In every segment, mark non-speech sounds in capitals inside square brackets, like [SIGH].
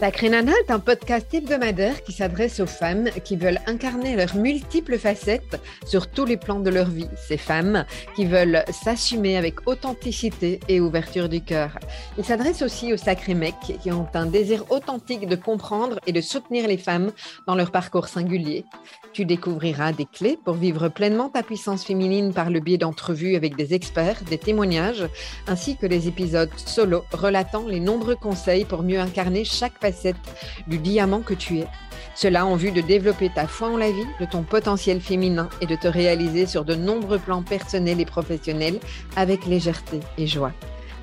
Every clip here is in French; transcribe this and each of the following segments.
Sacré Nana est un podcast hebdomadaire qui s'adresse aux femmes qui veulent incarner leurs multiples facettes sur tous les plans de leur vie. Ces femmes qui veulent s'assumer avec authenticité et ouverture du cœur. Il s'adresse aussi aux sacrés mecs qui ont un désir authentique de comprendre et de soutenir les femmes dans leur parcours singulier. Tu découvriras des clés pour vivre pleinement ta puissance féminine par le biais d'entrevues avec des experts, des témoignages, ainsi que des épisodes solo relatant les nombreux conseils pour mieux incarner chaque facette du diamant que tu es. Cela en vue de développer ta foi en la vie, de ton potentiel féminin et de te réaliser sur de nombreux plans personnels et professionnels avec légèreté et joie.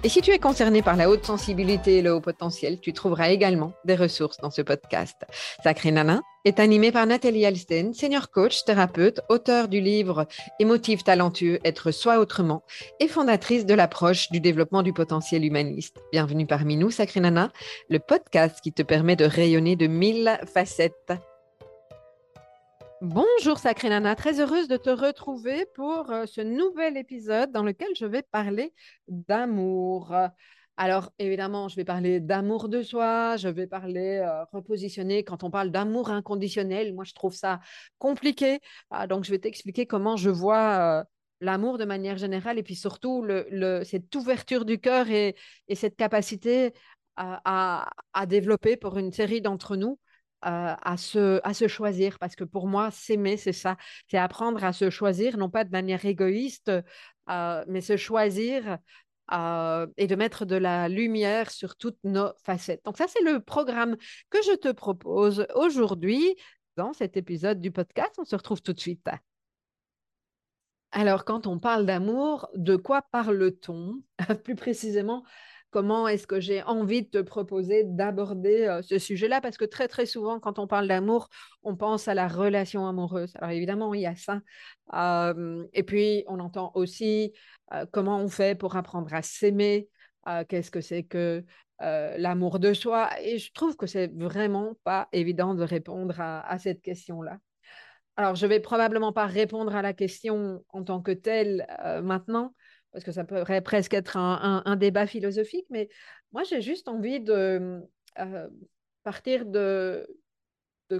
Et si tu es concerné par la haute sensibilité et le haut potentiel, tu trouveras également des ressources dans ce podcast. Sacré Nana est animé par Nathalie Alsten, senior coach, thérapeute, auteur du livre Émotive talentueux, être soi autrement et fondatrice de l'approche du développement du potentiel humaniste. Bienvenue parmi nous, Sacré Nana, le podcast qui te permet de rayonner de mille facettes. Bonjour Sacré Nana, très heureuse de te retrouver pour euh, ce nouvel épisode dans lequel je vais parler d'amour. Alors évidemment, je vais parler d'amour de soi, je vais parler euh, repositionner quand on parle d'amour inconditionnel. Moi, je trouve ça compliqué. Ah, donc, je vais t'expliquer comment je vois euh, l'amour de manière générale et puis surtout cette ouverture du cœur et, cette capacité à développer pour une série d'entre nous à, se, à se choisir. Parce que pour moi, s'aimer, c'est ça. C'est apprendre à se choisir, non pas de manière égoïste, mais se choisir et de mettre de la lumière sur toutes nos facettes. Donc ça, c'est le programme que je te propose aujourd'hui dans cet épisode du podcast. On se retrouve tout de suite. Alors, quand on parle d'amour, de quoi parle-t-on? [LAUGHS] Plus précisément, comment est-ce que j'ai envie de te proposer d'aborder ce sujet-là? Parce que très, très souvent, quand on parle d'amour, on pense à la relation amoureuse. Alors évidemment, il y a ça. et puis, on entend aussi comment on fait pour apprendre à s'aimer. Qu'est-ce que c'est que l'amour de soi? Et je trouve que c'est vraiment pas évident de répondre à, cette question-là. Alors, je vais probablement pas répondre à la question en tant que telle maintenant, parce que ça pourrait presque être un, débat philosophique, mais moi j'ai juste envie de euh, partir de,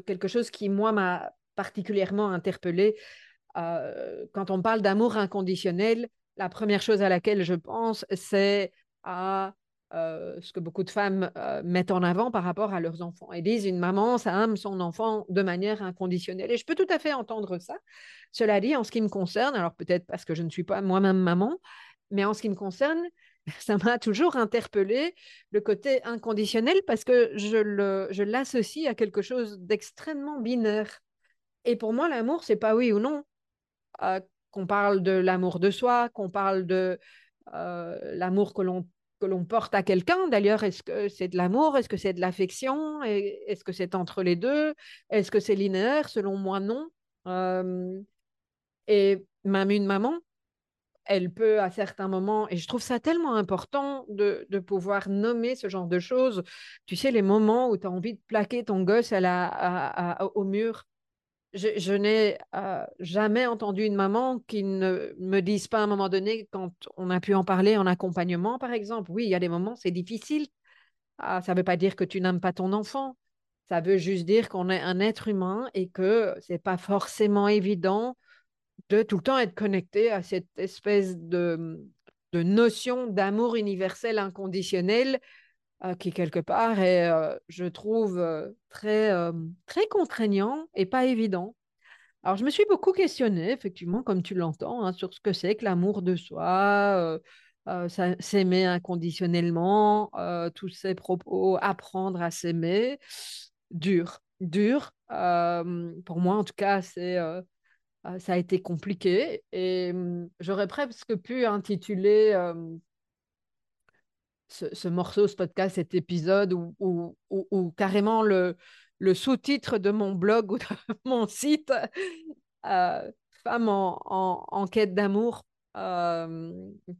quelque chose qui, moi, m'a particulièrement interpellée. Euh, quand on parle d'amour inconditionnel, la première chose à laquelle je pense, c'est à euh, ce que beaucoup de femmes mettent en avant par rapport à leurs enfants. Elles disent une maman, ça aime son enfant de manière inconditionnelle. Et je peux tout à fait entendre ça. Cela dit, en ce qui me concerne, alors peut-être parce que je ne suis pas moi-même maman, mais en ce qui me concerne, [LAUGHS] ça m'a toujours interpellé le côté inconditionnel parce que je l'associe à quelque chose d'extrêmement binaire. Et pour moi, l'amour, c'est pas oui ou non. Euh, qu'on parle de l'amour de soi, qu'on parle de euh, l'amour que l'on que l'on porte à quelqu'un. D'ailleurs, est-ce que c'est de l'amour? Est-ce que c'est de l'affection? Est-ce que c'est entre les deux? Est-ce que c'est linéaire? Selon moi, non. Euh, et même une maman, elle peut à certains moments, et je trouve ça tellement important de, pouvoir nommer ce genre de choses. Tu sais, les moments où tu as envie de plaquer ton gosse à la, au mur. Je, n'ai euh, jamais entendu une maman qui ne me dise pas à un moment donné, quand on a pu en parler en accompagnement, par exemple, oui, il y a des moments, c'est difficile. Ah, ça ne veut pas dire que tu n'aimes pas ton enfant. Ça veut juste dire qu'on est un être humain et que ce n'est pas forcément évident de tout le temps être connecté à cette espèce de, de notion d'amour universel inconditionnel euh, qui, quelque part, est, euh, je trouve, euh, très, contraignant et pas évident. Alors, je me suis beaucoup questionnée, effectivement, comme tu l'entends, hein, sur ce que c'est que l'amour de soi, s'aimer inconditionnellement, tous ces propos, apprendre à s'aimer. Dur, dur. pour moi, en tout cas, c'est ça a été compliqué et hum, j'aurais presque pu intituler ce, morceau, ce podcast, cet épisode ou, carrément le, sous-titre de mon blog [LAUGHS] ou de mon site, euh, Femme en, quête d'amour. Euh,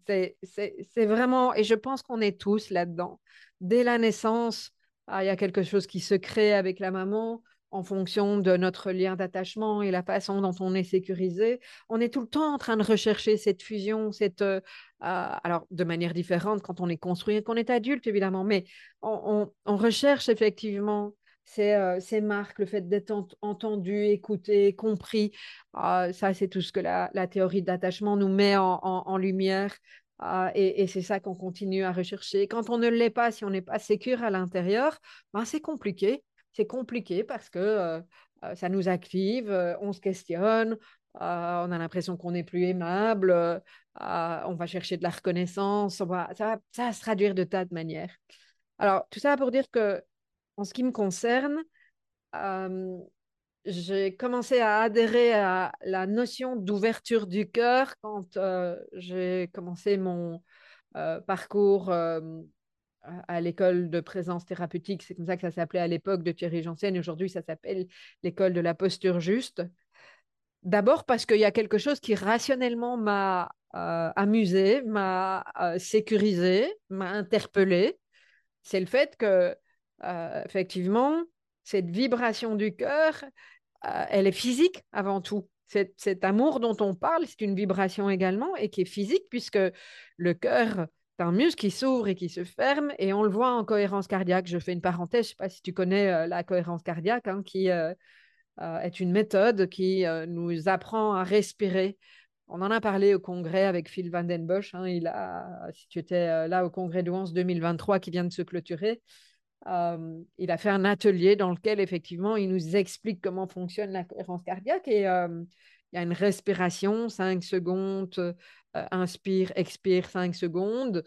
c'est vraiment, et je pense qu'on est tous là-dedans. Dès la naissance, ah, il y a quelque chose qui se crée avec la maman. En fonction de notre lien d'attachement et la façon dont on est sécurisé. On est tout le temps en train de rechercher cette fusion, cette, euh, alors de manière différente quand on est construit et qu'on est adulte, évidemment, mais on, recherche effectivement ces, euh, ces, marques, le fait d'être entendu, écouté, compris. Ah, ça, c'est tout ce que la, théorie d'attachement nous met en, lumière. Ah, et, c'est ça qu'on continue à rechercher. Quand on ne l'est pas, si on n'est pas sécure à l'intérieur, ben, c'est compliqué c'est compliqué parce que euh, euh, ça nous active, euh, on se questionne, on a l'impression qu'on n'est plus aimable, on va chercher de la reconnaissance, ça, va, ça va se traduire de tas de manières. Alors, tout ça pour dire que, en ce qui me concerne, j'ai commencé à adhérer à la notion d'ouverture du cœur quand j'ai commencé mon parcours à l'école de présence thérapeutique, c'est comme ça que ça s'appelait à l'époque de Thierry Janssen, aujourd'hui ça s'appelle l'école de la posture juste. D'abord parce qu'il y a quelque chose qui rationnellement m'a euh, amusé, m'a euh, sécurisé, m'a interpellé. C'est le fait que, euh, effectivement, cette vibration du cœur, elle est physique avant tout. cet amour dont on parle, c'est une vibration également et qui est physique puisque le cœur un muscle qui s'ouvre et qui se ferme, et on le voit en cohérence cardiaque. Je fais une parenthèse, je ne sais pas si tu connais euh, la cohérence cardiaque, hein, qui euh, euh, est une méthode qui nous apprend à respirer. On en a parlé au congrès avec Phil Van Den Bosch. Hein, il a, si tu étais là au congrès de 11 2023 qui vient de se clôturer, il a fait un atelier dans lequel effectivement il nous explique comment fonctionne la cohérence cardiaque et il y a une respiration, 5 secondes, euh, inspire, expire 5 secondes.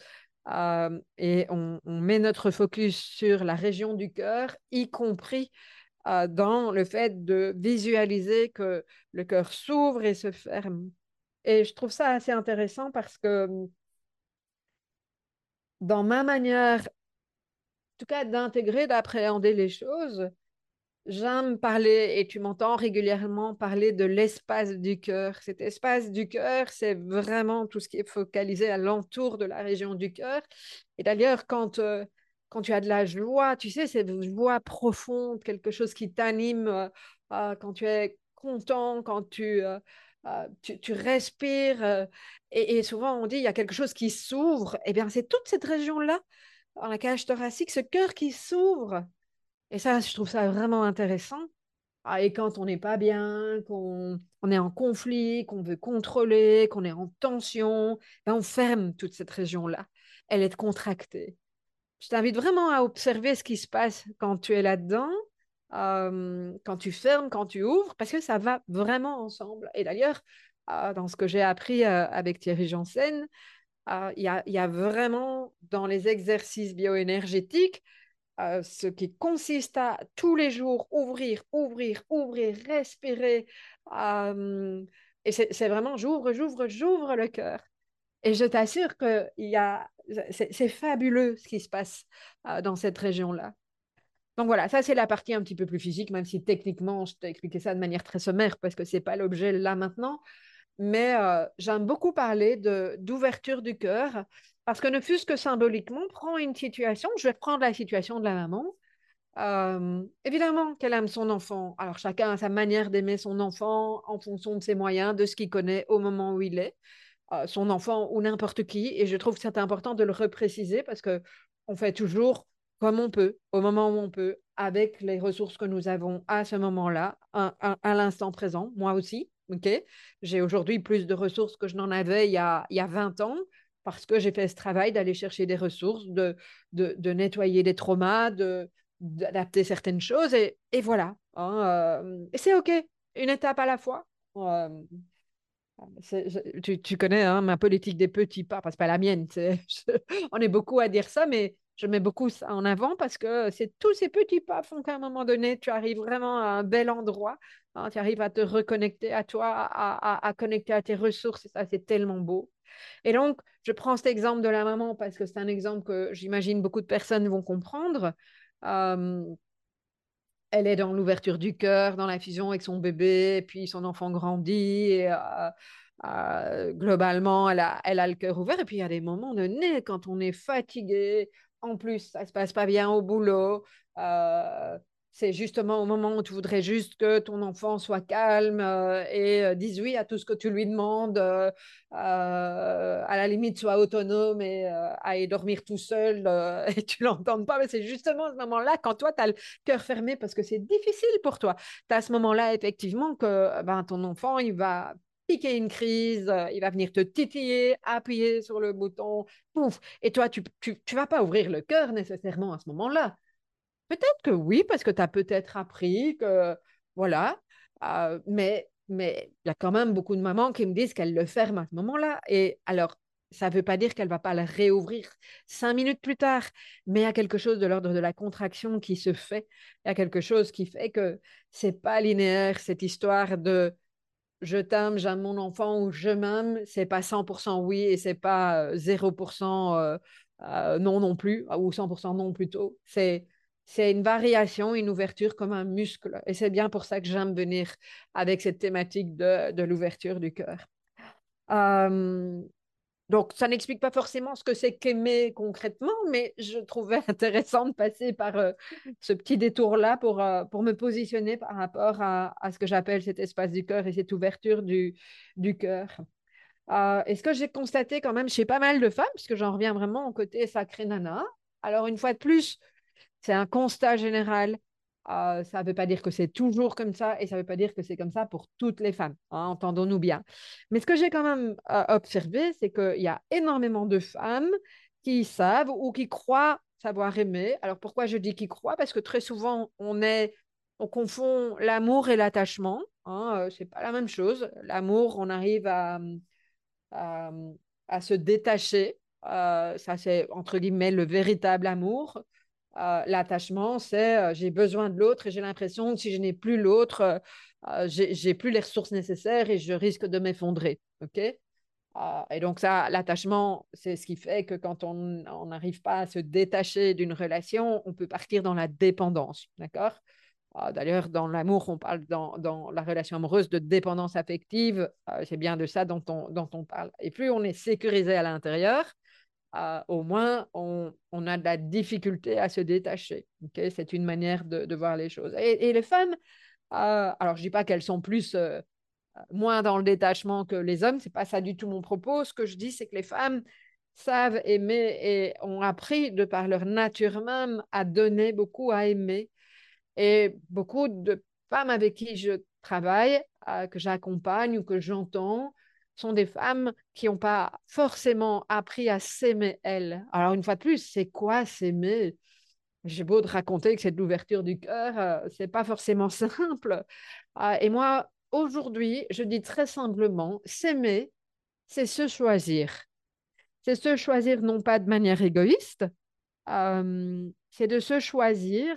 Euh, et on, met notre focus sur la région du cœur, y compris euh, dans le fait de visualiser que le cœur s'ouvre et se ferme. Et je trouve ça assez intéressant parce que dans ma manière, en tout cas, d'intégrer, d'appréhender les choses, J'aime parler, et tu m'entends régulièrement parler de l'espace du cœur. Cet espace du cœur, c'est vraiment tout ce qui est focalisé à l'entour de la région du cœur. Et d'ailleurs, quand, euh, quand tu as de la joie, tu sais, cette joie profonde, quelque chose qui t'anime, euh, euh, quand tu es content, quand tu, tu, respires, et, souvent on dit il y a quelque chose qui s'ouvre, eh bien c'est toute cette région-là, dans la cage thoracique, ce cœur qui s'ouvre et ça, je trouve ça vraiment intéressant. Ah, et quand on n'est pas bien, qu'on on est en conflit, qu'on veut contrôler, qu'on est en tension, ben on ferme toute cette région-là. Elle est contractée. Je t'invite vraiment à observer ce qui se passe quand tu es là-dedans, euh, quand tu fermes, quand tu ouvres, parce que ça va vraiment ensemble. Et d'ailleurs, euh, dans ce que j'ai appris euh, avec Thierry Janssen, il y, y, a vraiment dans les exercices bioénergétiques euh, ce qui consiste à tous les jours ouvrir, ouvrir, ouvrir, respirer. Euh, et c'est vraiment j'ouvre, j'ouvre, j'ouvre le cœur. Et je t'assure que c'est fabuleux ce qui se passe euh, dans cette région-là. Donc voilà, ça c'est la partie un petit peu plus physique, même si techniquement je t'ai expliqué ça de manière très sommaire parce que ce n'est pas l'objet là maintenant. Mais j'aime beaucoup parler d'ouverture du cœur parce que ne fût-ce que symboliquement, prends une situation, je vais prendre la situation de la maman. Évidemment qu'elle aime son enfant. Alors chacun a sa manière d'aimer son enfant en fonction de ses moyens, de ce qu'il connaît au moment où il est, euh, son enfant ou n'importe qui. Et je trouve que c'est important de le repréciser parce que on fait toujours comme on peut, au moment où on peut, avec les ressources que nous avons à ce moment-là, à, l'instant présent. Moi aussi, ok? J'ai aujourd'hui plus de ressources que je n'en avais il y a, il y a 20 ans parce que j'ai fait ce travail d'aller chercher des ressources, de, de, nettoyer des traumas, d'adapter certaines choses. Et, et voilà. Hein, euh, c'est OK, une étape à la fois. Euh, tu, tu, connais hein, ma politique des petits pas, parce que pas la mienne. [LAUGHS] on est beaucoup à dire ça, mais je mets beaucoup ça en avant parce que tous ces petits pas font qu'à un moment donné, tu arrives vraiment à un bel endroit. Hein, tu arrives à te reconnecter à toi, à, à, à connecter à tes ressources. Et ça, c'est tellement beau. Et donc, je prends cet exemple de la maman parce que c'est un exemple que j'imagine beaucoup de personnes vont comprendre. Euh, elle est dans l'ouverture du cœur, dans la fusion avec son bébé, puis son enfant grandit, euh, euh, globalement, elle a, elle a le cœur ouvert. Et puis, il y a des moments donnés, quand on est fatigué, en plus, ça ne se passe pas bien au boulot, c'est justement au moment où tu voudrais juste que ton enfant soit calme euh, et euh, dise oui à tout ce que tu lui demandes, euh, à la limite soit autonome et aille dormir tout seul [LAUGHS] et tu l'entends pas. Mais c'est justement ce moment-là, quand toi, tu as le cœur fermé parce que c'est difficile pour toi, tu à ce moment-là, effectivement, que ben, ton enfant, il va piquer une crise, il va venir te titiller, appuyer sur le bouton, pouf. Et toi, tu ne vas pas ouvrir le cœur nécessairement à ce moment-là. Peut-être que oui, parce que tu as peut-être appris que, voilà, euh, mais mais il y a quand même beaucoup de mamans qui me disent qu'elles le ferment à ce moment-là. Et alors, ça ne veut pas dire qu'elle ne va pas le réouvrir cinq minutes plus tard, mais il y a quelque chose de l'ordre de la contraction qui se fait. Il y a quelque chose qui fait que c'est pas linéaire, cette histoire de je t'aime, j'aime mon enfant ou je m'aime, c'est pas 100% oui et c'est pas 0% euh, euh, non non plus, ou 100% non plutôt. C'est c'est une variation, une ouverture comme un muscle. Et c'est bien pour ça que j'aime venir avec cette thématique de, l'ouverture du cœur. Euh, donc, ça n'explique pas forcément ce que c'est qu'aimer concrètement, mais je trouvais [LAUGHS] intéressant de passer par euh, ce petit détour-là pour, euh, pour me positionner par rapport à, ce que j'appelle cet espace du cœur et cette ouverture du, du cœur. et ce que j'ai constaté quand même chez pas mal de femmes, puisque j'en reviens vraiment au côté sacré nana, alors une fois de plus, c'est un constat général. Euh, ça ne veut pas dire que c'est toujours comme ça et ça ne veut pas dire que c'est comme ça pour toutes les femmes, hein, entendons-nous bien. Mais ce que j'ai quand même euh, observé, c'est qu'il y a énormément de femmes qui savent ou qui croient savoir aimer. Alors pourquoi je dis qui croient? Parce que très souvent, on, est, on confond l'amour et l'attachement. Hein, euh, c'est pas la même chose. L'amour, on arrive à, à se détacher. ça, c'est entre guillemets le véritable amour. Euh, l'attachement, c'est euh, j'ai besoin de l'autre et j'ai l'impression que si je n'ai plus l'autre, euh, j'ai plus les ressources nécessaires et je risque de m'effondrer. ok? Et donc ça, l'attachement, c'est ce qui fait que quand on n'arrive pas à se détacher d'une relation, on peut partir dans la dépendance. D'accord? D'ailleurs, dans l'amour, on parle dans, la relation amoureuse de dépendance affective. c'est bien de ça dont on, dont on parle. Et plus on est sécurisé à l'intérieur, au moins on, a de la difficulté à se détacher. c'est une manière de, voir les choses. Et, les femmes, euh, alors je dis pas qu'elles sont plus euh, moins dans le détachement que les hommes, c'est pas ça du tout mon propos. Ce que je dis, c'est que les femmes savent aimer et ont appris de par leur nature même à donner beaucoup, à aimer. Et beaucoup de femmes avec qui je travaille, euh, que j'accompagne ou que j'entends, sont des femmes qui n'ont pas forcément appris à s'aimer elles. Alors une fois de plus, c'est quoi s'aimer? J'ai beau de raconter que c'est de l'ouverture du cœur, euh, c'est pas forcément [LAUGHS] simple. Euh, et moi, aujourd'hui, je dis très simplement, s'aimer, c'est se choisir. C'est se choisir non pas de manière égoïste, euh, c'est de se choisir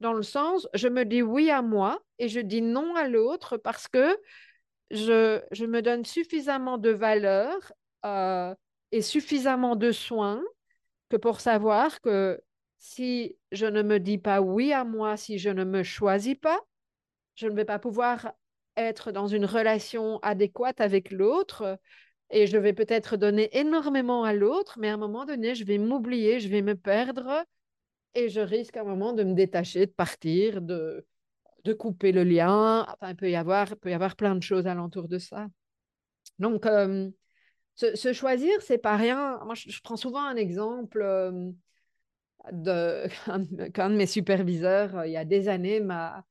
dans le sens, je me dis oui à moi et je dis non à l'autre parce que je, me donne suffisamment de valeur euh, et suffisamment de soins que pour savoir que si je ne me dis pas oui à moi, si je ne me choisis pas, je ne vais pas pouvoir être dans une relation adéquate avec l'autre et je vais peut-être donner énormément à l'autre, mais à un moment donné, je vais m'oublier, je vais me perdre et je risque à un moment de me détacher, de partir, de, de couper le lien. Enfin, il peut y avoir, peut y avoir plein de choses alentour de ça. Donc, euh, se, choisir, c'est pas rien. Moi, je, prends souvent un exemple euh, [LAUGHS] qu'un de mes superviseurs, euh, il y a des années, m'a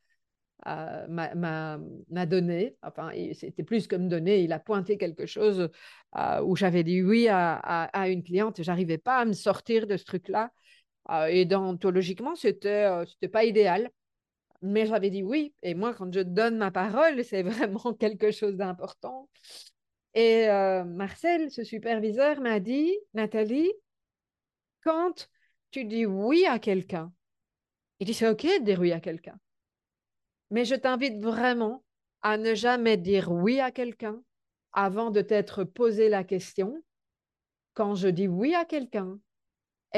m'a donné, enfin, c'était plus que me donner, il a pointé quelque chose où j'avais dit oui à, à, une cliente, j'arrivais pas à me sortir de ce truc-là. et dentologiquement, c'était c'était pas idéal mais j'avais dit oui. Et moi, quand je donne ma parole, c'est [LAUGHS] vraiment quelque chose d'important. Et euh, Marcel, ce superviseur, m'a dit, Nathalie, quand tu dis oui à quelqu'un, il dit c'est OK de dire oui à quelqu'un. Mais je t'invite vraiment à ne jamais dire oui à quelqu'un avant de t'être posé la question. Quand je dis oui à quelqu'un,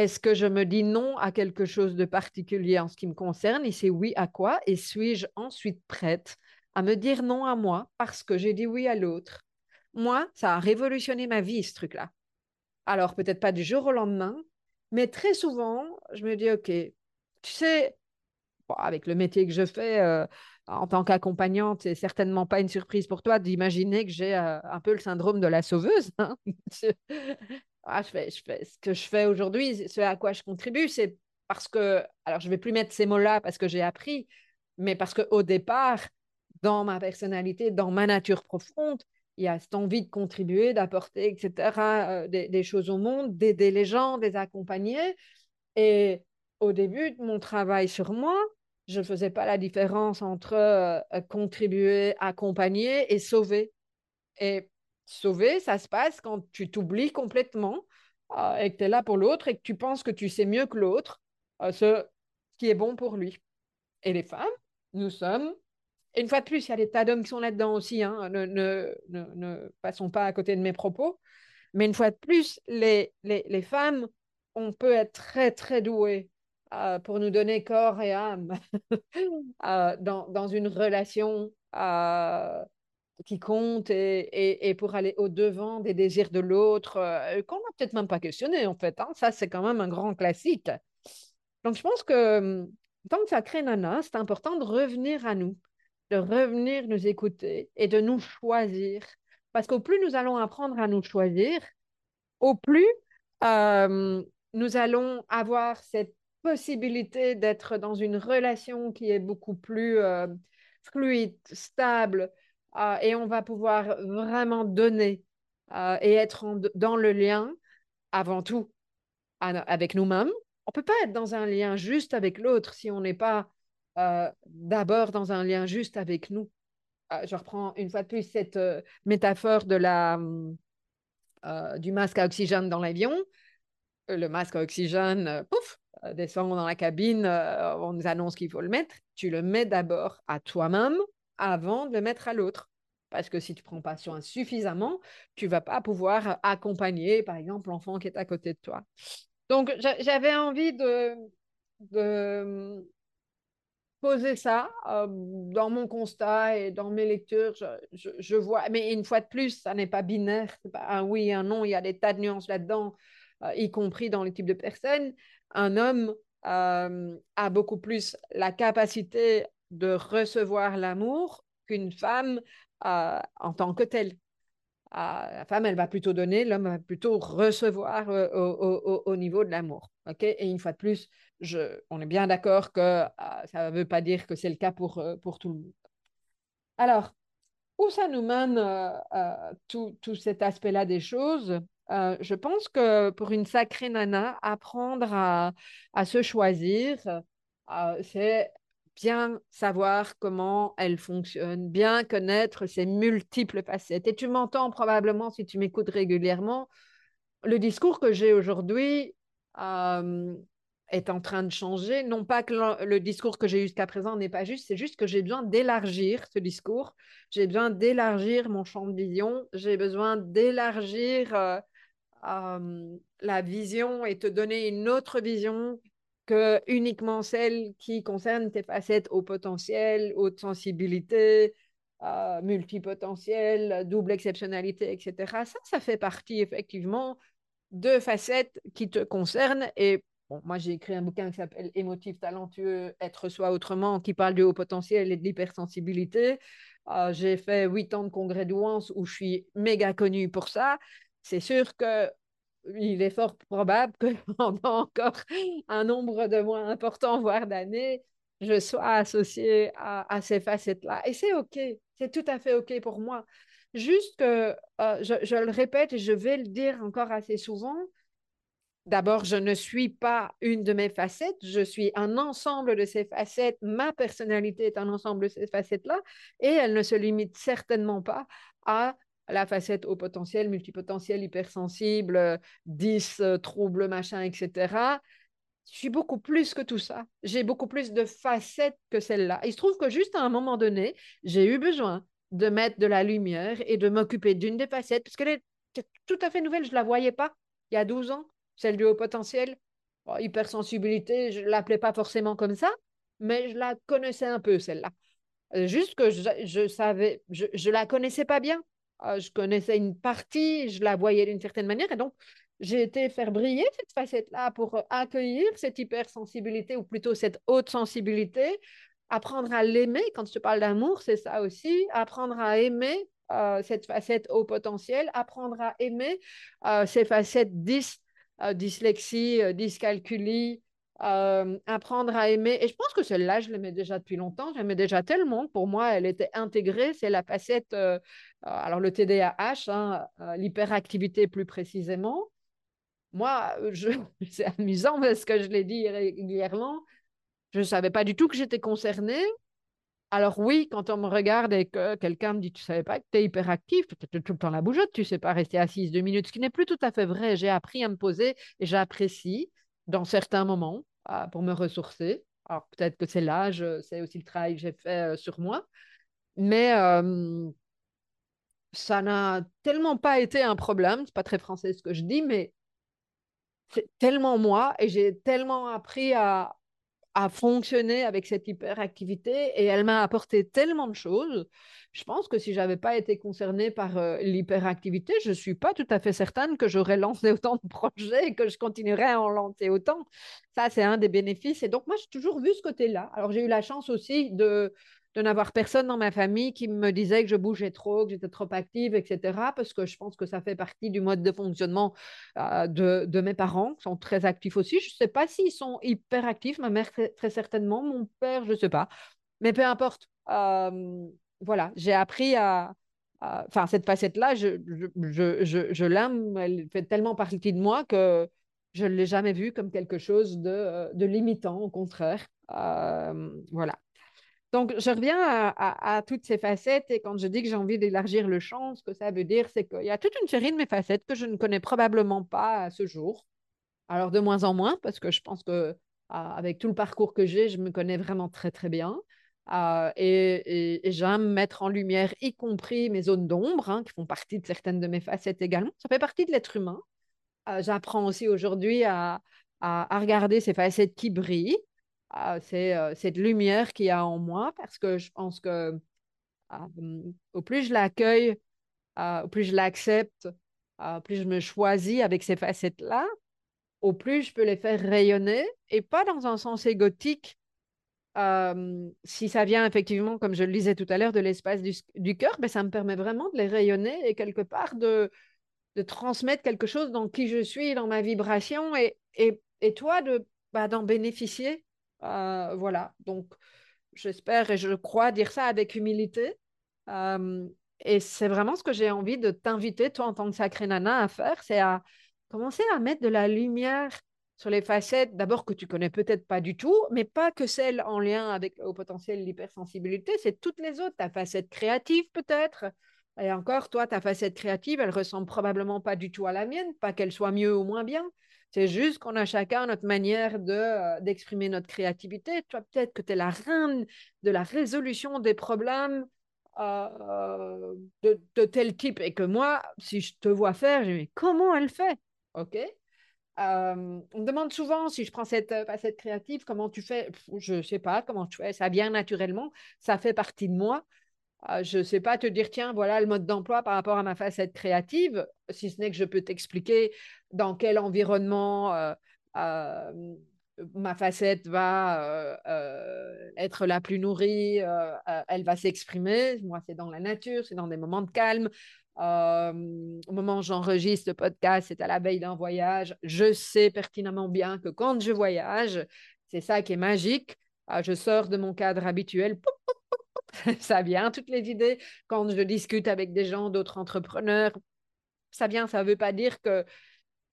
est-ce que je me dis non à quelque chose de particulier en ce qui me concerne? Et c'est oui à quoi? Et suis-je ensuite prête à me dire non à moi parce que j'ai dit oui à l'autre? Moi, ça a révolutionné ma vie, ce truc-là. Alors, peut-être pas du jour au lendemain, mais très souvent, je me dis, OK, tu sais, avec le métier que je fais euh, en tant qu'accompagnante, c'est certainement pas une surprise pour toi d'imaginer que j'ai euh, un peu le syndrome de la sauveuse. Hein? [LAUGHS] Ah, ce que je fais aujourd'hui, ce à quoi je contribue, c'est parce que, alors je vais plus mettre ces mots-là parce que j'ai appris, mais parce qu'au départ, dans ma personnalité, dans ma nature profonde, il y a cette envie de contribuer, d'apporter, etc., euh, des, des, choses au monde, d'aider les gens, de les accompagner. Et au début de mon travail sur moi, je ne faisais pas la différence entre euh, contribuer, accompagner et sauver. Et sauver, ça se passe quand tu t'oublies complètement euh, et que tu es là pour l'autre et que tu penses que tu sais mieux que l'autre ce qui est bon pour lui. Et les femmes, nous sommes une fois de plus, il y a des tas d'hommes qui sont là-dedans aussi. Hein. Ne, ne, ne, passons pas à côté de mes propos. Mais une fois de plus, les, les, les femmes, on peut être très, très douées euh, pour nous donner corps et âme [LAUGHS] euh, dans, dans, une relation euh, qui compte et, et, pour aller au-devant des désirs de l'autre, qu'on n'a peut-être même pas questionné en fait. Hein. Ça, c'est quand même un grand classique. Donc, je pense que tant que ça crée nana, c'est important de revenir à nous de revenir nous écouter et de nous choisir. Parce qu'au plus nous allons apprendre à nous choisir, au plus euh, nous allons avoir cette possibilité d'être dans une relation qui est beaucoup plus euh, fluide, stable, euh, et on va pouvoir vraiment donner et être dans le lien avant tout avec nous-mêmes. On peut pas être dans un lien juste avec l'autre si on n'est pas euh, d'abord dans un lien juste avec nous. Euh, je reprends une fois de plus cette euh, métaphore de la, du masque à oxygène dans l'avion. Le masque à oxygène, pouf, descend dans la cabine, on nous annonce qu'il faut le mettre. Tu le mets d'abord à toi-même avant de le mettre à l'autre. Parce que si tu prends pas soin suffisamment, tu vas pas pouvoir accompagner, par exemple, l'enfant qui est à côté de toi. Donc, j'avais envie de, de poser ça euh, dans mon constat et dans mes lectures. Je, vois, mais une fois de plus, ça n'est pas binaire, un oui, un non. Il y a des tas de nuances là-dedans, euh, y compris dans les types de personnes. Un homme euh, a beaucoup plus la capacité de recevoir l'amour qu'une femme en tant que telle. la femme, elle va plutôt donner, l'homme va plutôt recevoir au, au, au, niveau de l'amour. et une fois de plus, on est bien d'accord que euh, ça ne veut pas dire que c'est le cas pour, euh, pour tout le monde. Alors, où ça nous mène euh, tout, tout, cet aspect-là des choses? Je pense que pour une sacrée nana, apprendre à, à se choisir, c'est bien savoir comment elle fonctionne, bien connaître ses multiples facettes. Et tu m'entends probablement si tu m'écoutes régulièrement, le discours que j'ai aujourd'hui, est en train de changer. Non pas que le, discours que j'ai eu jusqu'à présent n'est pas juste, c'est juste que j'ai besoin d'élargir ce discours. J'ai besoin d'élargir mon champ de vision. J'ai besoin d'élargir euh, euh, la vision et te donner une autre vision que uniquement celle qui concerne tes facettes au potentiel, haute sensibilité, euh, multipotentiel, double exceptionnalité, etc. Ça, ça fait partie effectivement de facettes qui te concernent et moi, j'ai écrit un bouquin qui s'appelle Émotif, talentueux, être soi autrement, qui parle du haut potentiel et de l'hypersensibilité. Euh, j'ai fait huit ans de congrès douance où je suis méga connue pour ça. C'est sûr que il est fort probable que [LAUGHS] pendant encore un nombre de mois important, voire d'années, je sois associée à, ces facettes-là. Et c'est OK, c'est tout à fait OK pour moi. Juste que, euh, je, je, le répète et je vais le dire encore assez souvent, D'abord, je ne suis pas une de mes facettes, je suis un ensemble de ces facettes. Ma personnalité est un ensemble de ces facettes-là et elle ne se limite certainement pas à la facette au potentiel, multipotentiel, hypersensible, 10 euh, troubles, machin, etc. Je suis beaucoup plus que tout ça. J'ai beaucoup plus de facettes que celle-là. Il se trouve que juste à un moment donné, j'ai eu besoin de mettre de la lumière et de m'occuper d'une des facettes, parce qu'elle est tout à fait nouvelle, je ne la voyais pas il y a 12 ans celle du haut potentiel. hypersensibilité, je ne l'appelais pas forcément comme ça, mais je la connaissais un peu, celle-là. Euh, juste que je, je savais, je la connaissais pas bien. Euh, je connaissais une partie, je la voyais d'une certaine manière, et donc j'ai été faire briller cette facette-là pour accueillir cette hypersensibilité ou plutôt cette haute sensibilité, apprendre à l'aimer. Quand je te parle d'amour, c'est ça aussi, apprendre à aimer euh, cette facette au potentiel, apprendre à aimer euh, ces facettes dys, euh, dyslexie, dyscalculie, apprendre à aimer. Et je pense que celle-là, je l'aimais déjà depuis longtemps. J'aimais déjà tellement. Pour moi, elle était intégrée. C'est la facette, alors le TDAH, hein, l'hyperactivité plus précisément moi, je... [LAUGHS] c'est amusant parce que je l'ai dit régulièrement, je ne savais pas du tout que j'étais concernée. Alors oui, quand on me regarde et que quelqu'un me dit, tu savais pas que tu es hyperactif, tu es tout le temps la bougeotte, tu sais pas rester assise deux minutes, ce qui n'est plus tout à fait vrai. J'ai appris à me poser et j'apprécie dans certains moments pour me ressourcer. Alors peut-être que c'est l'âge, c'est aussi le travail que j'ai fait euh, sur moi. Mais euh, ça n'a tellement pas été un problème. C'est pas très français ce que je dis, mais c'est tellement moi et j'ai tellement appris à, à fonctionner avec cette hyperactivité et elle m'a apporté tellement de choses. Je pense que si j'avais pas été concernée par euh, l'hyperactivité, je suis pas tout à fait certaine que j'aurais lancé [LAUGHS] autant de projets et que je continuerais à en lancer autant. Ça, c'est un des bénéfices. Et donc, moi, j'ai toujours vu ce côté-là. Alors, j'ai eu la chance aussi de, de n'avoir personne dans ma famille qui me disait que je bougeais trop, que j'étais trop active, etc. Parce que je pense que ça fait partie du mode de fonctionnement euh, de, mes parents, qui sont très actifs aussi. Je ne sais pas s'ils sont hyper actifs, ma mère très, certainement, mon père, je ne sais pas. Mais peu importe. Euh, voilà, j'ai appris à... Enfin, cette facette-là, je, je, je, je l'aime, elle fait tellement partie de moi que je ne l'ai jamais vue comme quelque chose de, euh, de limitant, au contraire. voilà. Donc, je reviens à, toutes ces facettes et quand je dis que j'ai envie d'élargir le champ, ce que ça veut dire, c'est qu'il y a toute une série de mes facettes que je ne connais probablement pas à ce jour. Alors, de moins en moins, parce que je pense que avec tout le parcours que j'ai, je me connais vraiment très, très bien. Euh, et, j'aime mettre en lumière, y compris mes zones d'ombre, hein, qui font partie de certaines de mes facettes également. Ça fait partie de l'être humain. Euh, j'apprends aussi aujourd'hui à, à, regarder ces facettes qui brillent ah, c'est euh, cette lumière qu'il y a en moi parce que je pense que au plus je l'accueille, au plus je l'accepte, au plus je me choisis avec ces facettes-là, au plus je peux les faire rayonner et pas dans un sens égotique. si ça vient effectivement, comme je le disais tout à l'heure, de l'espace du, cœur, ben, ça me permet vraiment de les rayonner et quelque part de, de transmettre quelque chose dans qui je suis, dans ma vibration et, et, et toi de bah, d'en bénéficier euh, voilà, donc j'espère et je crois dire ça avec humilité. Euh, et c'est vraiment ce que j'ai envie de t'inviter, toi, en tant que sacré nana, à faire, c'est à commencer à mettre de la lumière sur les facettes, d'abord que tu connais peut-être pas du tout, mais pas que celles en lien avec le potentiel l'hypersensibilité, c'est toutes les autres. Ta facette créative peut-être, et encore, toi, ta facette créative, elle ressemble probablement pas du tout à la mienne, pas qu'elle soit mieux ou moins bien, c'est juste qu'on a chacun notre manière euh, d'exprimer notre créativité. Toi, peut-être que tu es la reine de la résolution des problèmes euh, de, tel type et que moi, si je te vois faire, je me dis comment elle fait? OK? Euh, on me demande souvent si je prends cette facette créative, comment tu fais? Je ne sais pas comment tu fais, ça vient naturellement, ça fait partie de moi. Ah, je ne sais pas te dire, tiens, voilà le mode d'emploi par rapport à ma facette créative, si ce n'est que je peux t'expliquer dans quel environnement euh, euh, ma facette va euh, être la plus nourrie, elle va s'exprimer. Moi, c'est dans la nature, c'est dans des moments de calme. au moment où j'enregistre le podcast, c'est à la veille d'un voyage. Je sais pertinemment bien que quand je voyage, c'est ça qui est magique. Ah, je sors de mon cadre habituel. [LAUGHS] ça vient, toutes les idées. Quand je discute avec des gens, d'autres entrepreneurs, ça vient, ça ne veut pas dire que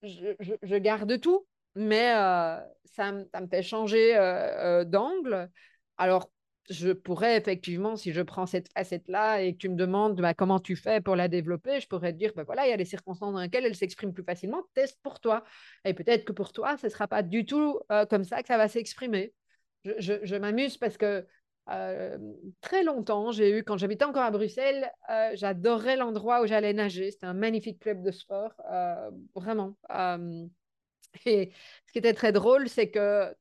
je, garde tout, mais euh, ça, me fait changer euh, euh, d'angle. Alors, je pourrais effectivement, si je prends cette facette-là et que tu me demandes bah, comment tu fais pour la développer, je pourrais te dire, bah, voilà, il y a des circonstances dans lesquelles elle s'exprime plus facilement, teste pour toi. Et peut-être que pour toi, ce ne sera pas du tout comme ça que ça va s'exprimer. Je, je m'amuse parce que euh, très longtemps, j'ai eu, quand j'habitais encore à Bruxelles, euh, j'adorais l'endroit où j'allais nager. C'était un magnifique club de sport, euh, vraiment. et ce qui était très drôle, c'est que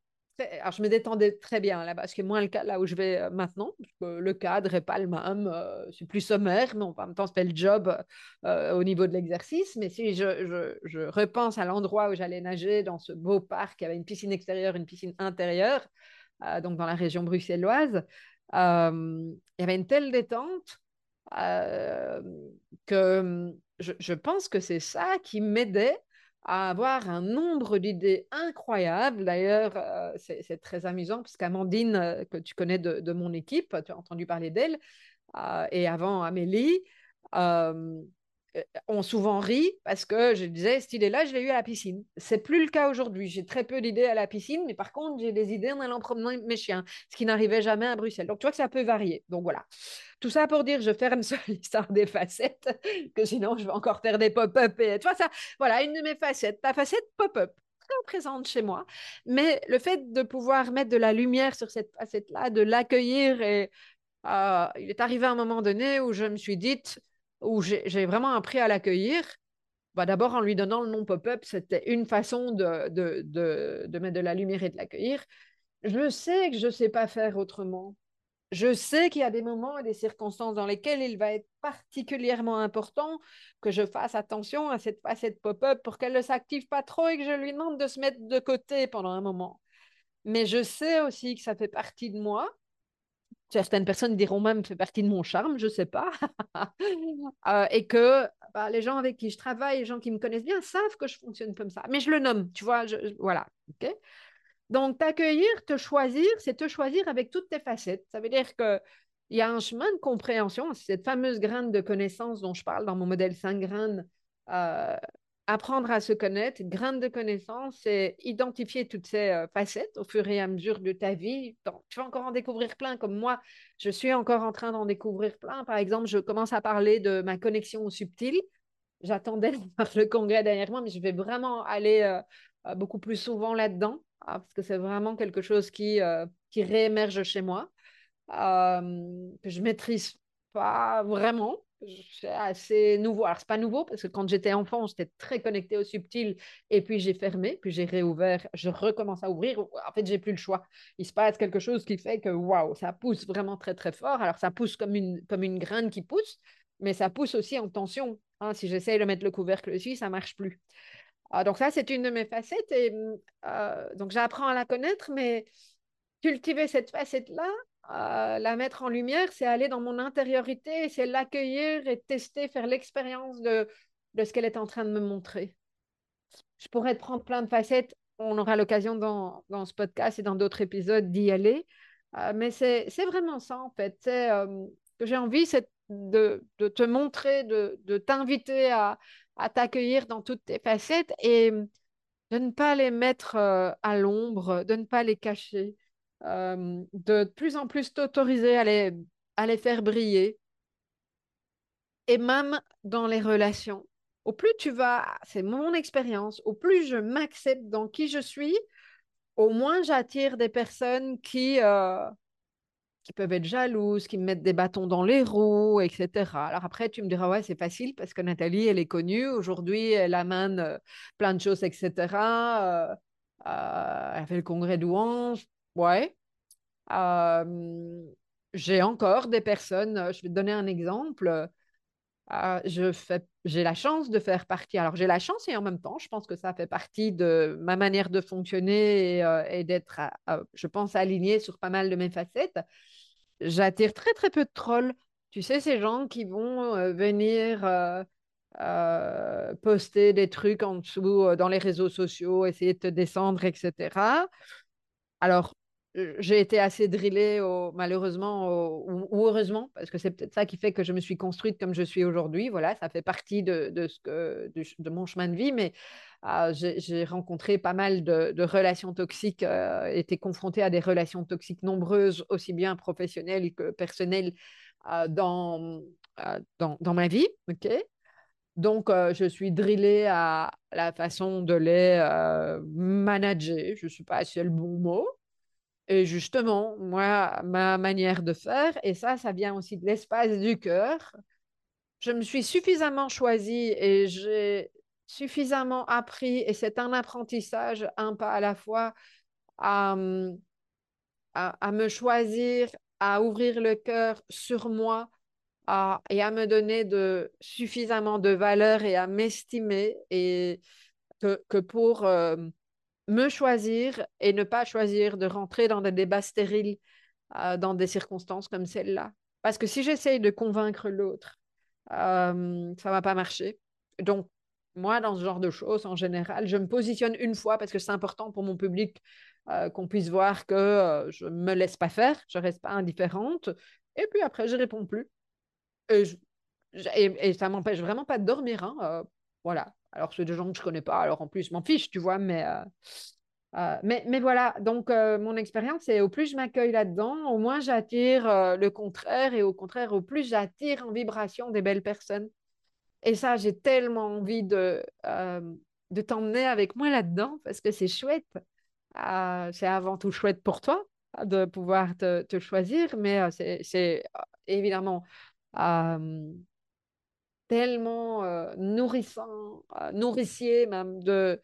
alors je me détendais très bien là-bas, ce qui est moins le cas là où je vais maintenant. le cadre n'est pas le même, c'est plus sommaire, mais en même temps, c'est le job au niveau de l'exercice. Mais si je, je, repense à l'endroit où j'allais nager, dans ce beau parc, il y avait une piscine extérieure, une piscine intérieure, donc dans la région bruxelloise, il y avait une telle détente que je, je pense que c'est ça qui m'aidait à avoir un nombre d'idées incroyables. D'ailleurs, euh, c'est très amusant parce qu'Amandine, euh, que tu connais de, mon équipe, tu as entendu parler d'elle, euh, et avant Amélie, euh, ont souvent ri parce que je disais, cette idée-là, je l'ai eu à la piscine. C'est plus le cas aujourd'hui. J'ai très peu d'idées à la piscine, mais par contre, j'ai des idées en allant promener mes chiens, ce qui n'arrivait jamais à Bruxelles. Donc, tu vois que ça peut varier. Donc, voilà. Tout ça pour dire, je ferme [LAUGHS] sur l'histoire des facettes, que sinon, je vais encore faire des pop-up. Et tu vois, ça, voilà, une de mes facettes, ta facette pop-up très présente chez moi. Mais le fait de pouvoir mettre de la lumière sur cette facette-là, de l'accueillir, et euh, il est arrivé un moment donné où je me suis dit, où j'ai vraiment appris à l'accueillir. Bah, D'abord, en lui donnant le nom pop-up, c'était une façon de, de, de, mettre de la lumière et de l'accueillir. Je sais que je ne sais pas faire autrement. Je sais qu'il y a des moments et des circonstances dans lesquelles il va être particulièrement important que je fasse attention à cette facette pop-up pour qu'elle ne s'active pas trop et que je lui demande de se mettre de côté pendant un moment. Mais je sais aussi que ça fait partie de moi certaines personnes diront même que fait partie de mon charme, je ne sais pas. [LAUGHS] Euh, et que bah, les gens avec qui je travaille, les gens qui me connaissent bien, savent que je fonctionne comme ça. Mais je le nomme, tu vois, voilà. Donc, t'accueillir, te choisir, c'est te choisir avec toutes tes facettes. Ça veut dire qu'il y a un chemin de compréhension, cette fameuse graine de connaissance dont je parle dans mon modèle 5 graines, euh, apprendre à se connaître, grain de connaissance, c'est identifier toutes ces euh, facettes au fur et à mesure de ta vie. Tu vas encore en découvrir plein, comme moi, je suis encore en train d'en découvrir plein. Par exemple, je commence à parler de ma connexion au subtil. J'attendais [LAUGHS] le congrès derrière moi, mais je vais vraiment aller euh, euh, beaucoup plus souvent là-dedans, ah, parce que c'est vraiment quelque chose qui, qui réémerge chez moi, que je maîtrise pas vraiment c'est assez nouveau. Alors, c'est pas nouveau parce que quand j'étais enfant, j'étais très connectée au subtil et puis j'ai fermé, puis j'ai réouvert, je recommence à ouvrir. En fait, j'ai plus le choix. Il se passe quelque chose qui fait que waouh, ça pousse vraiment très très fort. Alors, ça pousse comme une, comme une graine qui pousse, mais ça pousse aussi en tension. Hein. si j'essaye de mettre le couvercle dessus, ça marche plus. Ah, donc, ça, c'est une de mes facettes et euh, donc j'apprends à la connaître, mais cultiver cette facette-là, la mettre en lumière, c'est aller dans mon intériorité, c'est l'accueillir et tester, faire l'expérience de, de ce qu'elle est en train de me montrer. Je pourrais te prendre plein de facettes, on aura l'occasion dans, dans, ce podcast et dans d'autres épisodes d'y aller, euh, mais c'est vraiment ça en fait. Euh, j'ai envie de, de, te montrer, de, de t'inviter à, à t'accueillir dans toutes tes facettes et de ne pas les mettre euh, à l'ombre, de ne pas les cacher. Euh, de plus en plus t'autoriser à les, à les faire briller. Et même dans les relations, au plus tu vas, c'est mon expérience, au plus je m'accepte dans qui je suis, au moins j'attire des personnes qui, euh, qui peuvent être jalouses, qui me mettent des bâtons dans les roues, etc. Alors après, tu me diras, ouais, c'est facile parce que Nathalie, elle est connue. Aujourd'hui, elle amène euh, plein de choses, etc. elle fait le congrès d'Ouange. Ouais. j'ai encore des personnes, je vais te donner un exemple. fais, j'ai la chance de faire partie. Alors, j'ai la chance et en même temps, je pense que ça fait partie de ma manière de fonctionner et, d'être, je pense, alignée sur pas mal de mes facettes. J'attire très, très peu de trolls. Tu sais, ces gens qui vont venir poster des trucs en dessous dans les réseaux sociaux, essayer de te descendre, etc. Alors, j'ai été assez drillée, malheureusement, ou, heureusement, parce que c'est peut-être ça qui fait que je me suis construite comme je suis aujourd'hui. Voilà, ça fait partie de, de mon chemin de vie, mais ah, j'ai rencontré pas mal de, relations toxiques, euh, été confrontée à des relations toxiques nombreuses, aussi bien professionnelles que personnelles, euh, dans, euh, dans, dans, ma vie. ok? Donc, je suis drillée à la façon de les manager. Je ne sais pas si c'est le bon mot, et justement, moi, ma manière de faire, et ça, ça vient aussi de l'espace du cœur, je me suis suffisamment choisie et j'ai suffisamment appris, et c'est un apprentissage, un pas à la fois, à, à, me choisir, à ouvrir le cœur sur moi et à me donner de, suffisamment de valeur et à m'estimer et que, que pour euh, me choisir et ne pas choisir de rentrer dans des débats stériles euh, dans des circonstances comme celle-là. Parce que si j'essaye de convaincre l'autre, euh, ça va pas marcher. Donc, moi, dans ce genre de choses, en général, je me positionne une fois parce que c'est important pour mon public euh, qu'on puisse voir que euh, je ne me laisse pas faire, je ne reste pas indifférente. Et puis après, je réponds plus. Et, et, ça m'empêche vraiment pas de dormir. Hein, voilà. Alors, c'est des gens que je connais pas, alors en plus, m'en fiche, tu vois, mais, mais, mais, voilà. Donc, mon expérience, c'est au plus je m'accueille là-dedans, au moins j'attire le contraire, et au contraire, au plus j'attire en vibration des belles personnes. Et ça, j'ai tellement envie de, de t'emmener avec moi là-dedans parce que c'est chouette. C'est avant tout chouette pour toi de pouvoir te, te choisir, mais euh, c'est euh, évidemment tellement euh, nourrissant, nourricier même de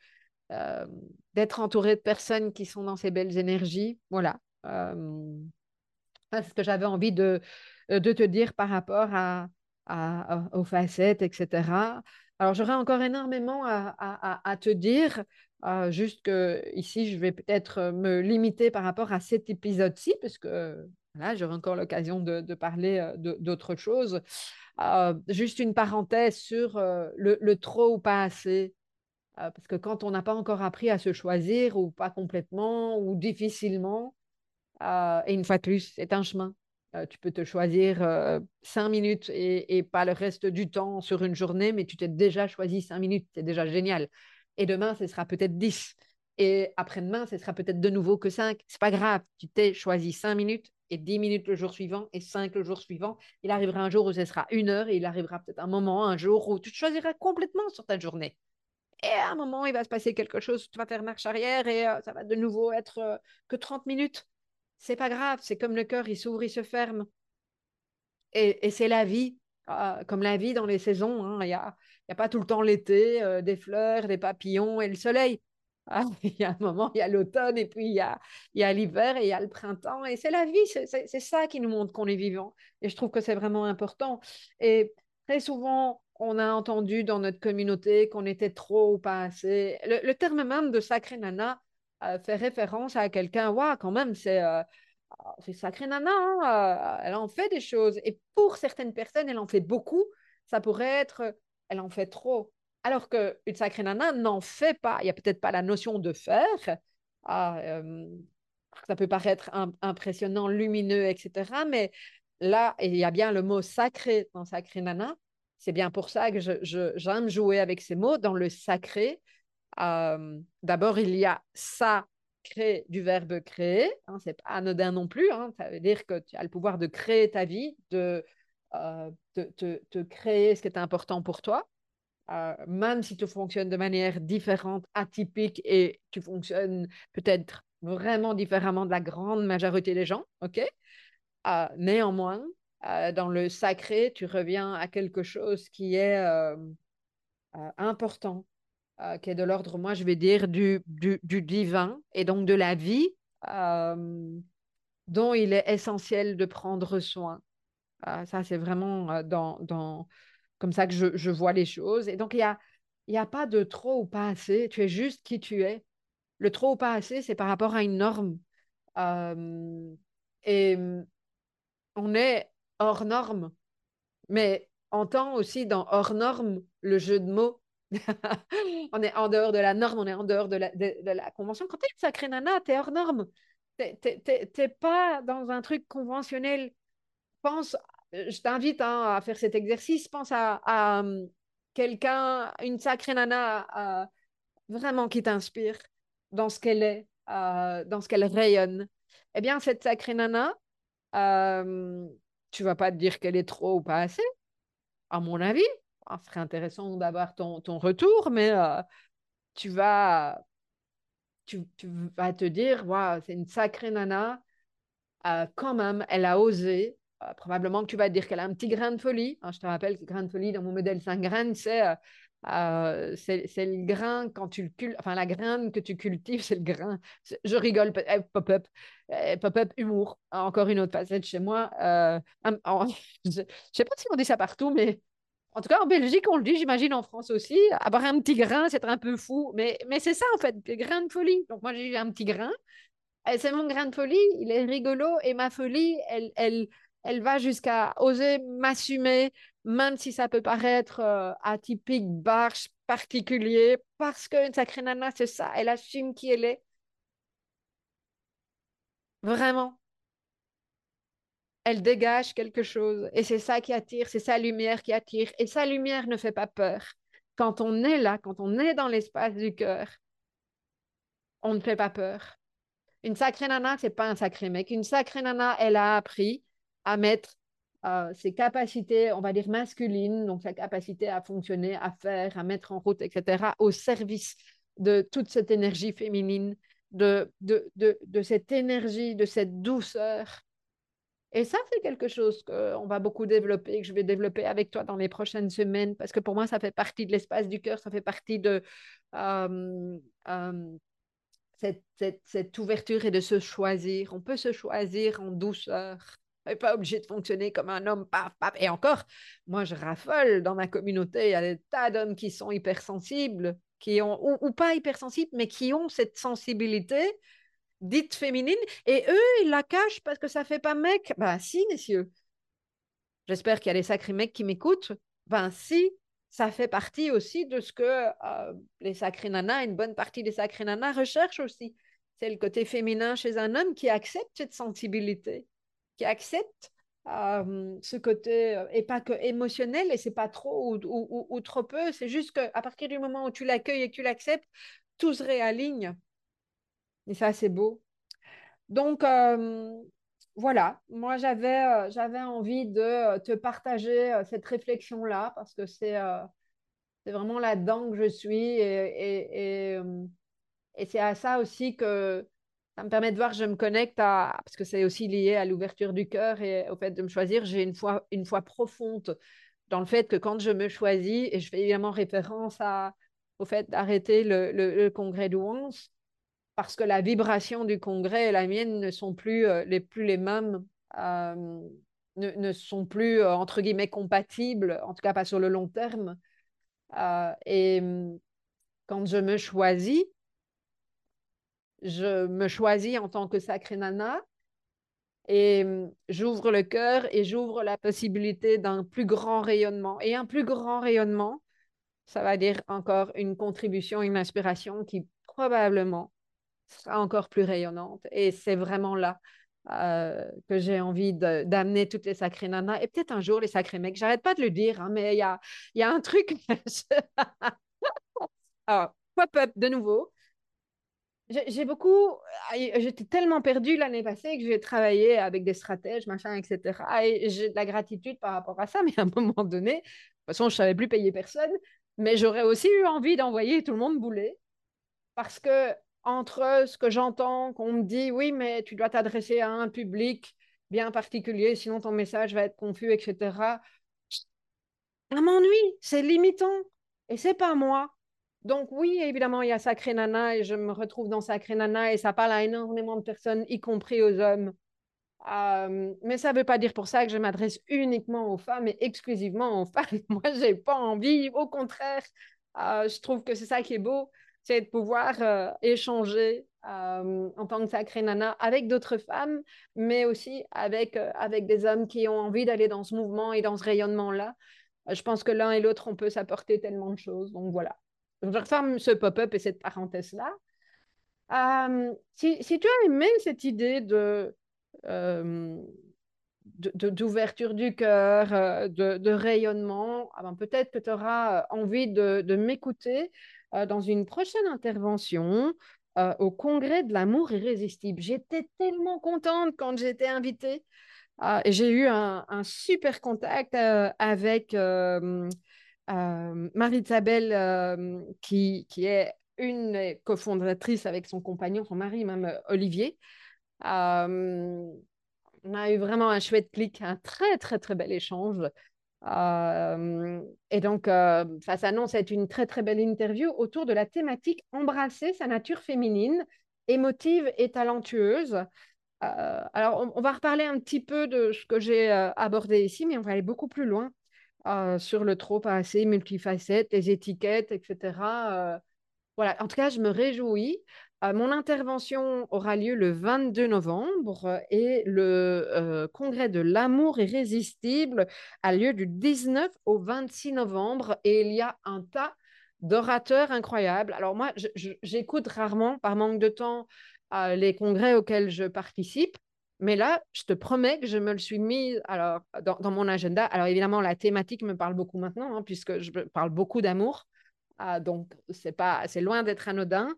d'être entouré de personnes qui sont dans ces belles énergies. Voilà. c'est ce que j'avais envie de, de te dire par rapport à, aux facettes, etc. Alors, j'aurais encore énormément à, à, à te dire, juste que ici, je vais peut-être euh, me limiter par rapport à cet épisode-ci, parce que là, j'aurai encore l'occasion de, parler euh, d'autres choses. Ah, juste une parenthèse sur euh, le, trop ou pas assez. Parce que quand on n'a pas encore appris à se choisir, ou pas complètement, ou difficilement, et une fois de plus, c'est un chemin. tu peux te choisir cinq minutes et, et, pas le reste du temps sur une journée, mais tu t'es déjà choisi cinq minutes, c'est déjà génial. Et demain, ce sera peut-être 10. Et après-demain, ce sera peut-être de nouveau que 5. C'est pas grave. Tu t'es choisi 5 minutes et 10 minutes le jour suivant et 5 le jour suivant. Il arrivera un jour où ce sera une heure et il arrivera peut-être un moment, un jour où tu te choisiras complètement sur ta journée. Et à un moment, il va se passer quelque chose, tu vas faire marche arrière et euh, ça va de nouveau être euh, que 30 minutes. C'est pas grave, c'est comme le cœur, il s'ouvre, il se ferme. Et, et c'est la vie, euh, comme la vie dans les saisons. Hein. Il y a n'y a pas tout le temps l'été, des fleurs, des papillons et le soleil. Ah, [LAUGHS] il y a un moment, il y a l'automne et puis il y a, l'hiver et il y a le printemps. Et c'est la vie, c'est ça qui nous montre qu'on est vivant. Et je trouve que c'est vraiment important. Et très souvent, on a entendu dans notre communauté qu'on était trop ou pas assez. Le, terme même de sacré nana euh, fait référence à quelqu'un, waouh, quand même, c'est euh, c'est sacré nana, hein, elle en fait des choses. Et pour certaines personnes, elle en fait beaucoup. Ça pourrait être elle en fait trop. Alors qu'une sacrée nana n'en fait pas. Il n'y a peut-être pas la notion de faire. Ah, euh, ça peut paraître impressionnant, lumineux, etc. Mais là, il y a bien le mot sacré dans sacré nana. C'est bien pour ça que j'aime jouer avec ces mots. Dans le sacré, euh, d'abord, il y a ça créer du verbe créer. Hein, c'est pas anodin non plus. Hein, ça veut dire que tu as le pouvoir de créer ta vie, de euh, te, créer ce qui est important pour toi, euh, même si tu fonctionnes de manière différente, atypique et tu fonctionnes peut-être vraiment différemment de la grande majorité des gens, ok? Euh, Néanmoins, dans le sacré, tu reviens à quelque chose qui est important, qui est de l'ordre, moi je vais dire, du, du, du, divin et donc de la vie dont il est essentiel de prendre soin. Ça, c'est vraiment euh, dans, dans, comme ça que je, je vois les choses. Et donc, il n'y a, a pas de trop ou pas assez. Tu es juste qui tu es. Le trop ou pas assez, c'est par rapport à une norme. et on est hors norme. Mais entend aussi dans hors norme le jeu de mots. [LAUGHS] on est en dehors de la norme, on est en dehors de la, de, la convention. Quand tu es une sacrée nana, tu es hors norme. Tu n'es pas dans un truc conventionnel. Pense euh, je t'invite hein, à faire cet exercice. Pense à, hum, quelqu'un, une sacrée nana vraiment qui t'inspire dans ce qu'elle est, dans ce qu'elle rayonne. Eh bien, cette sacrée nana, euh, tu vas pas te dire qu'elle est trop ou pas assez, à mon avis. Ah, ce serait intéressant d'avoir ton, ton, retour, mais euh, tu, vas, tu, vas te dire, c'est une sacrée nana. Euh, quand même, elle a osé euh, probablement que tu vas dire qu'elle a un petit grain de folie. Hein, je te rappelle que grain de folie dans mon modèle 5 graines, c'est euh, Euh, c'est le grain quand tu le cultives, enfin la graine que tu cultives, c'est le grain. Je rigole, eh, pop-up, eh, pop-up humour, encore une autre facette chez moi. Euh, [LAUGHS] je ne sais pas si on dit ça partout, mais en tout cas en Belgique, on le dit, j'imagine en France aussi. Avoir un petit grain, c'est un peu fou, mais, mais c'est ça en fait, le grain de folie. Donc moi j'ai un petit grain, c'est mon grain de folie, il est rigolo et ma folie, elle, elle va jusqu'à oser m'assumer, même si ça peut paraître euh, atypique, barge, particulier, parce qu'une sacrée nana, c'est ça, elle assume qui elle est. Vraiment. Elle dégage quelque chose et c'est ça qui attire, c'est sa lumière qui attire et sa lumière ne fait pas peur. Quand on est là, quand on est dans l'espace du cœur, on ne fait pas peur. Une sacrée nana, c'est pas un sacré mec. Une sacrée nana, elle a appris à mettre euh, ses capacités, on va dire masculines, donc sa capacité à fonctionner, à faire, à mettre en route, etc., au service de toute cette énergie féminine, de, de, de, de cette énergie, de cette douceur. Et ça, c'est quelque chose qu'on va beaucoup développer, que je vais développer avec toi dans les prochaines semaines, parce que pour moi, ça fait partie de l'espace du cœur, ça fait partie de euh, euh, cette, cette, cette, ouverture et de se choisir. On peut se choisir en douceur, n'est pas obligé de fonctionner comme un homme, paf, paf. Et encore, moi, je raffole dans ma communauté. Il y a des tas d'hommes qui sont hypersensibles, qui ont, ou, pas hypersensibles, mais qui ont cette sensibilité dite féminine. Et eux, ils la cachent parce que ça fait pas mec. Ben si, messieurs. J'espère qu'il y a des sacrés mecs qui m'écoutent. Ben si, ça fait partie aussi de ce que euh, les sacrés nanas, une bonne partie des sacrés nanas recherchent aussi. C'est le côté féminin chez un homme qui accepte cette sensibilité qui accepte euh, ce côté, euh, et pas que émotionnel, et c'est pas trop ou, ou, trop peu, c'est juste qu'à partir du moment où tu l'accueilles et que tu l'acceptes, tout se réaligne. Et ça, c'est beau. Donc, euh, voilà, moi j'avais j'avais envie de te partager cette réflexion-là parce que c'est c'est vraiment là-dedans que je suis et, et, et c'est à ça aussi que, ça me permet de voir, je me connecte à, parce que c'est aussi lié à l'ouverture du cœur et au fait de me choisir, j'ai une foi, une foi profonde dans le fait que quand je me choisis, et je fais évidemment référence au fait d'arrêter le, le, congrès d'Ouance, parce que la vibration du congrès et la mienne ne sont plus, euh, les, plus les mêmes, euh, ne, ne, sont plus, euh, entre guillemets, compatibles, en tout cas pas sur le long terme. et hum, quand je me choisis, je me choisis en tant que sacrée nana et hum, j'ouvre le cœur et j'ouvre la possibilité d'un plus grand rayonnement. Et un plus grand rayonnement, ça va dire encore une contribution, une inspiration qui probablement sera encore plus rayonnante. Et c'est vraiment là euh, que j'ai envie d'amener toutes les sacrées nanas et peut-être un jour les sacrés mecs. J'arrête pas de le dire, hein, mais il y a, y a un truc. Alors, [LAUGHS] pop-up de nouveau. J'ai beaucoup, j'étais tellement perdue l'année passée que j'ai travaillé avec des stratèges, machin, etc. Et j'ai de la gratitude par rapport à ça, mais à un [LAUGHS] moment donné, de toute façon, je ne savais plus payer personne, mais j'aurais aussi eu envie d'envoyer tout le monde bouler. Parce que entre ce que j'entends, qu'on me dit, oui, mais tu dois t'adresser à un public bien particulier, sinon ton message va être confus, etc. Ça m'ennuie, c'est limitant. Et c'est pas moi. Donc oui, évidemment, il y a Sacré Nana et je me retrouve dans Sacré Nana et ça parle à énormément de personnes, y compris aux hommes. Euh, mais ça ne veut pas dire pour ça que je m'adresse uniquement aux femmes et exclusivement aux [LAUGHS] femmes. Moi, je n'ai pas envie. Au contraire, euh, je trouve que c'est ça qui est beau, c'est de pouvoir euh, échanger en tant que Sacré Nana avec d'autres femmes, mais aussi avec, avec des hommes qui ont envie d'aller dans ce mouvement et dans ce rayonnement-là. Je pense que l'un et l'autre, on peut s'apporter tellement de choses. Donc voilà je referme ce pop-up et cette parenthèse-là. Euh, si, tu as aimé cette idée de, euh, d'ouverture du cœur, euh, de, rayonnement, ah ben, peut-être que tu auras envie de, m'écouter dans une prochaine intervention au congrès de l'amour irrésistible. J'étais tellement contente quand été invitée. et j'ai eu un, super contact avec Marie-Isabelle, euh, qui, qui, est une cofondatrice avec son compagnon, son mari, même euh, Olivier. on a eu vraiment un chouette clic, un très, très, très bel échange. et donc, ça s'annonce être une très, très belle interview autour de la thématique embrasser sa nature féminine, émotive et talentueuse. alors, on, va reparler un petit peu de ce que j'ai abordé ici, mais on va aller beaucoup plus loin sur le trop pas assez, multifacette, les étiquettes, etc. voilà, en tout cas, je me réjouis euh, mon intervention aura lieu le 22 novembre euh, et le euh, congrès de l'amour irrésistible a lieu du 19 au 26 novembre et il y a un tas d'orateurs incroyables. Alors moi, j'écoute rarement, par manque de temps, les congrès auxquels je participe. Mais là, je te promets que je me le suis mis alors, dans, mon agenda. Alors évidemment, la thématique me parle beaucoup maintenant, hein, puisque je parle beaucoup d'amour. Ah, donc, c'est loin d'être anodin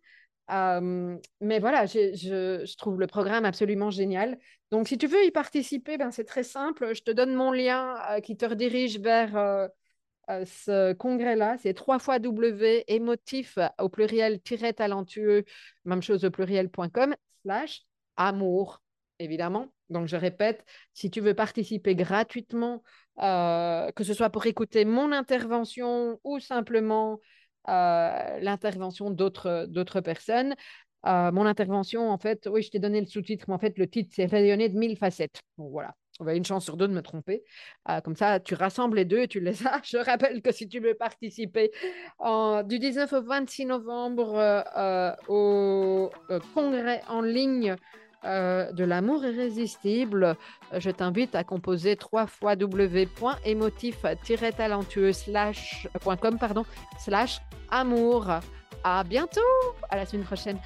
mais voilà, je, trouve le programme absolument génial. Donc, si tu veux y participer, ben, c'est très simple. Je te donne mon lien qui te redirige vers ce congrès-là. C'est trois fois W émotif au pluriel talentueux, même chose au pluriel.com, slash amour, évidemment. Donc, je répète, si tu veux participer gratuitement, que ce soit pour écouter mon intervention ou simplement euh, l'intervention d'autres personnes. Euh, mon intervention, en fait, oui, je t'ai donné le sous-titre, mais en fait, le titre, c'est Rayonner de mille facettes. Bon, voilà. On a une chance sur deux de me tromper. Euh, comme ça, tu rassembles les deux et tu les as. [LAUGHS] Je rappelle que si tu veux participer du 19 au 26 novembre au congrès en ligne euh, de l'amour irrésistible, euh, je t'invite à composer trois fois www.émotif-talentueux.com pardon, slash amour. À bientôt, à la semaine prochaine.